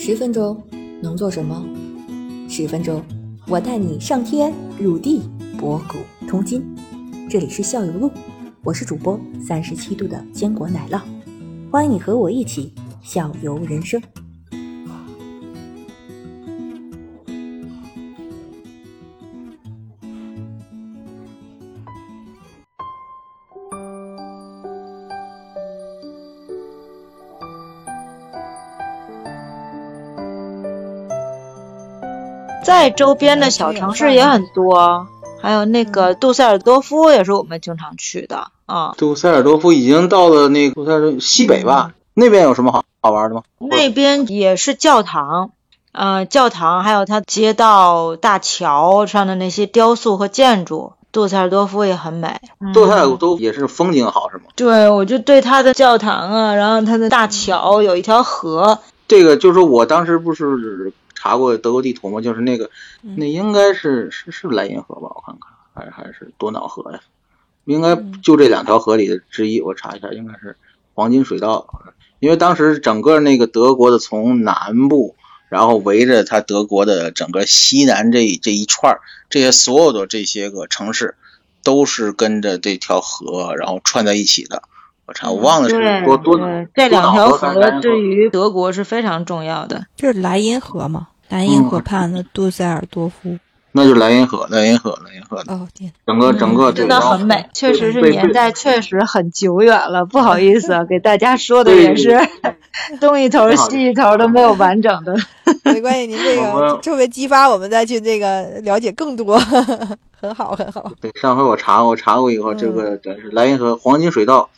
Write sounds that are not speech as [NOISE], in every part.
十分钟能做什么？十分钟，我带你上天入地，博古通今。这里是校友录，我是主播三十七度的坚果奶酪，欢迎你和我一起校游人生。在周边的小城市也很多，还有那个杜塞尔多夫也是我们经常去的啊。杜塞尔多夫已经到了那个杜塞尔西北吧？那边有什么好好玩的吗？那边也是教堂，呃，教堂还有它街道、大桥上的那些雕塑和建筑。杜塞尔多夫也很美，杜塞尔多夫也是风景好是吗？对，我就对它的教堂啊，然后它的大桥有一条河。这个就是我当时不是。查过德国地图吗？就是那个，那应该是是是莱茵河吧？我看看，还是还是多瑙河呀？应该就这两条河里的之一。我查一下，应该是黄金水道。因为当时整个那个德国的从南部，然后围着它德国的整个西南这这一串儿，这些所有的这些个城市，都是跟着这条河然后串在一起的。我查，我忘了是多多这两条河对于德国是非常重要的。就是莱茵河嘛？莱茵河畔的杜塞尔多夫，[LAUGHS] 那就莱茵河，莱茵河，莱茵河的。哦天，整个整个真的很美，确实是年代确实很久远了，不好意思，给大家说的也是东一头西一头都没有完整的。[LAUGHS] 没关系，您这个特别激发我们再去这个了解更多，[LAUGHS] 很好很好。对，上回我查我查过以后，这个这是莱茵河黄金水道。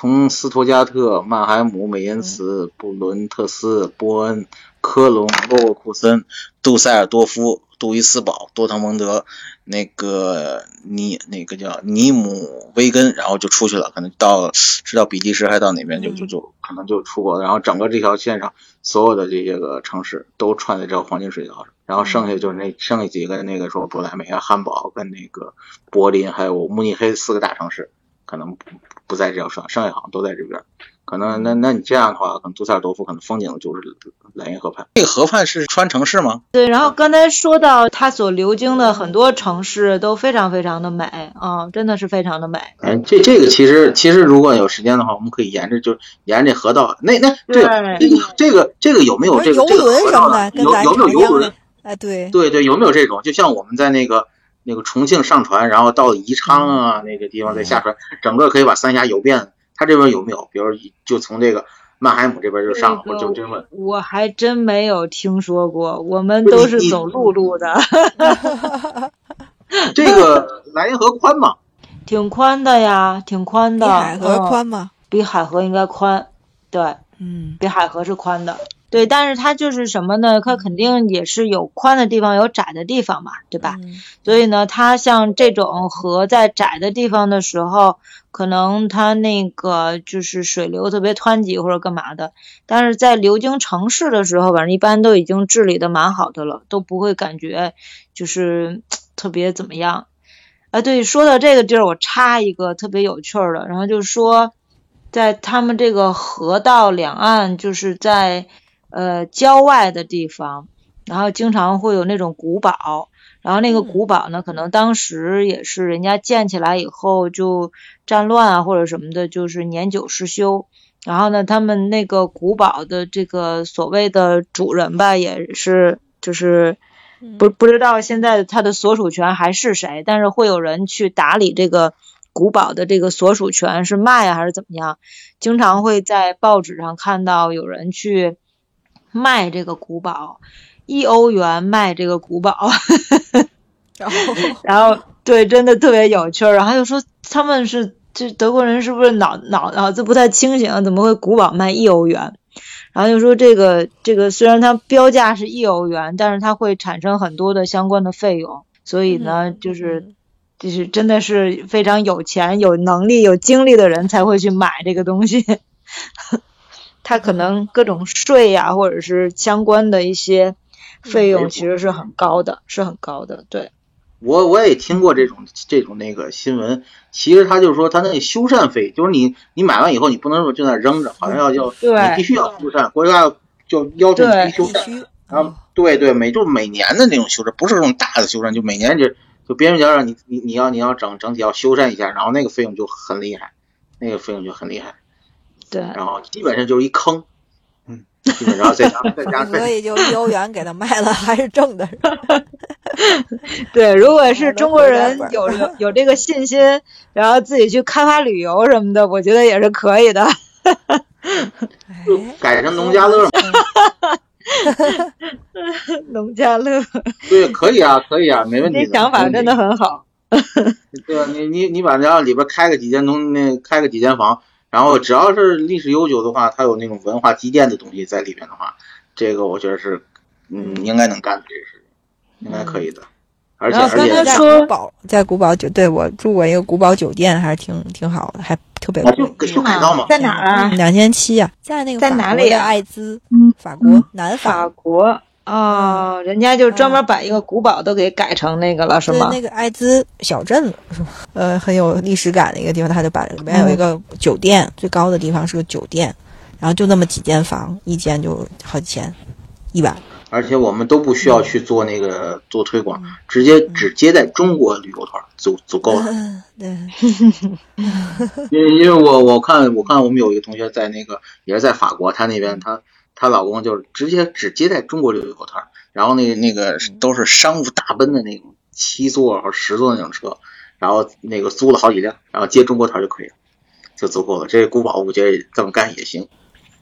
从斯图加特、曼海姆、美因茨、布伦特斯、波恩、科隆、洛沃库森、杜塞尔多夫、杜伊斯堡、多特蒙德，那个尼那个叫尼姆威根，然后就出去了，可能到是到比利时还是到哪边，就就就可能就出国了。然后整个这条线上所有的这些个城市都串在这个黄金水道上，然后剩下就是那剩下几个那个说不莱梅啊、汉堡跟那个柏林还有慕尼黑四个大城市。可能不不在这条上，剩下好像都在这边。可能那那你这样的话，可能杜塞尔多夫可能风景就是莱茵河畔。那个河畔是川城市吗？对。然后刚才说到它所流经的很多城市都非常非常的美啊，真的是非常的美。嗯，这这个其实其实如果有时间的话，我们可以沿着就沿着这河道。那那这个这个这个这个有没有这个游轮什么的？有有没有游轮？哎，对对对，有没有这种？就像我们在那个。那个重庆上船，然后到宜昌啊那个地方再下船，整个可以把三峡游遍。他这边有没有？比如就从这个曼海姆这边就上，了，我就真问？我还真没有听说过，我们都是走陆路的。[LAUGHS] 这个 [LAUGHS] 莱茵河宽吗？挺宽的呀，挺宽的。比海河宽吗？比海河应该宽，对，嗯，比海河是宽的。对，但是它就是什么呢？它肯定也是有宽的地方，有窄的地方嘛，对吧？所以呢，它像这种河在窄的地方的时候，可能它那个就是水流特别湍急或者干嘛的。但是在流经城市的时候，反正一般都已经治理的蛮好的了，都不会感觉就是 [TSK] 特别怎么样。啊，对，说到这个地儿，我插一个特别有趣儿的，然后就是说，在他们这个河道两岸，就是在。呃，郊外的地方，然后经常会有那种古堡，然后那个古堡呢，可能当时也是人家建起来以后就战乱啊或者什么的，就是年久失修。然后呢，他们那个古堡的这个所谓的主人吧，也是就是不不知道现在他的所属权还是谁，但是会有人去打理这个古堡的这个所属权是卖啊还是怎么样？经常会在报纸上看到有人去。卖这个古堡，一欧元卖这个古堡，[LAUGHS] 然后然后对，真的特别有趣儿。然后又说他们是这德国人是不是脑脑脑子不太清醒？怎么会古堡卖一欧元？然后就说这个这个虽然它标价是一欧元，但是它会产生很多的相关的费用，所以呢，就是就是真的是非常有钱、有能力、有精力的人才会去买这个东西。它可能各种税呀，或者是相关的一些费用，其实是很高的，是很高的。对，我我也听过这种这种那个新闻。其实他就是说，他那个修缮费，就是你你买完以后，你不能说就那扔着，好像要要你必须要修缮，国家就要求你必须修缮。然后对对，每就每年的那种修缮，不是那种大的修缮，就每年就就别人家让你你你要你要整整体要修缮一下，然后那个费用就很厉害，那个费用就很厉害。对，然后基本上就是一坑，嗯，基本上再加再加，所以就幼儿园给他卖了还是挣的。[LAUGHS] 对，如果是中国人有有这个信心，然后自己去开发旅游什么的，我觉得也是可以的。改成农家乐。[LAUGHS] 农家乐，对，可以啊，可以啊，没问题。这想法真的很好。对啊，你你你把家里边开个几间农，那开个几间房，然后只要是历史悠久的话，它有那种文化积淀的东西在里边的话，这个我觉得是，嗯，应该能干的这个事情，应该可以的。而且而且在古堡，在古堡酒，对我住过一个古堡酒店，还是挺挺好的，还特别贵。就改造嘛，在哪儿啊？两千七啊，在那个在哪里？艾滋，嗯，法国南法国哦，人家就专门把一个古堡都给改成那个了，是吗？那个艾滋小镇是吗？呃，[LAUGHS] 很有历史感的一个地方，他就把里面有一个酒店，最高的地方是个酒店，然后就那么几间房，一间就好几千，一晚。而且我们都不需要去做那个做推广，直接只接待中国旅游团足足够了。[LAUGHS] 对，[LAUGHS] 因为因为我我看我看我们有一个同学在那个也是在法国，他那边他他老公就是直接只接待中国旅游团，然后那那个都是商务大奔的那种七座或十座那种车，然后那个租了好几辆，然后接中国团就可以了，就足够了。这古堡我觉得这么干也行。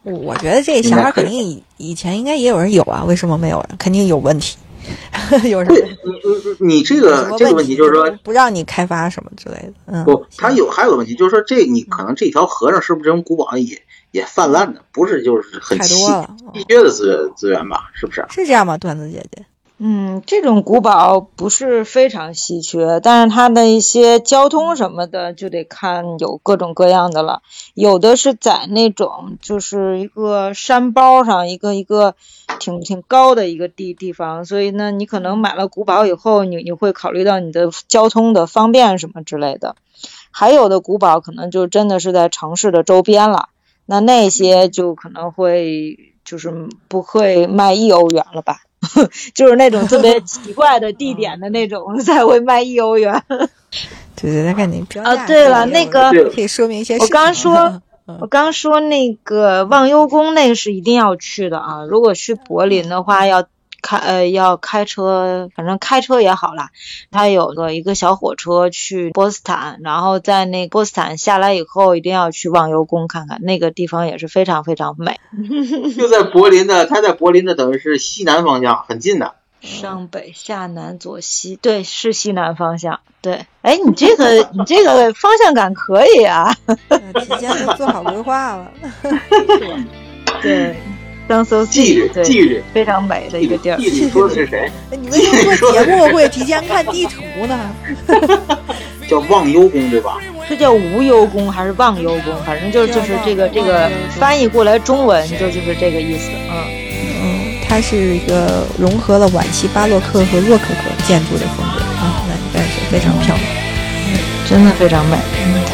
我觉得这想法肯定以以前应该也有人有啊，为什么没有人？肯定有问题，[LAUGHS] 有什么？你你你这个这个问题就是说不让你开发什么之类的。嗯，不，他有还有个问题就是说这你可能这条河上是不是这种古堡也也泛滥的？不是就是很稀稀缺的资源资源吧？是不是？是这样吗，段子姐姐？嗯，这种古堡不是非常稀缺，但是它的一些交通什么的就得看有各种各样的了。有的是在那种就是一个山包上，一个一个挺挺高的一个地地方，所以呢，你可能买了古堡以后，你你会考虑到你的交通的方便什么之类的。还有的古堡可能就真的是在城市的周边了，那那些就可能会就是不会卖一欧元了吧。[LAUGHS] 就是那种特别 [LAUGHS] 奇怪的地点的那种 [LAUGHS] 才会卖一欧元。对对，他看你啊，对了，那个可以说明一些。我刚说，我刚说那个忘忧宫，那个是一定要去的啊。如果去柏林的话，要。开呃要开车，反正开车也好啦。他有个一个小火车去波斯坦，然后在那波斯坦下来以后，一定要去忘忧宫看看，那个地方也是非常非常美。[LAUGHS] 就在柏林的，他在柏林的等于是西南方向，很近的。上北下南左西，对，是西南方向。对，哎，你这个你这个方向感可以啊，[LAUGHS] 提前都做好规划了。[LAUGHS] 对。当搜记着记着，非常美的一个地儿。你说的是谁？你为什么做节目会提前看地图呢？[LAUGHS] 叫忘忧宫对吧？是叫无忧宫还是忘忧宫？反正就就是这个这个翻译过来中文就就是这个意思。嗯嗯，它是一个融合了晚期巴洛克和洛可可建筑的风格啊，那应该是非常漂亮，真的非常美。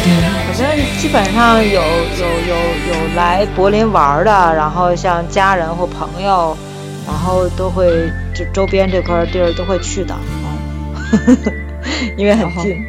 嗯。反正基本上有有有有来柏林玩的，然后像家人或朋友，然后都会就周边这块地儿都会去的，[LAUGHS] 因为很近。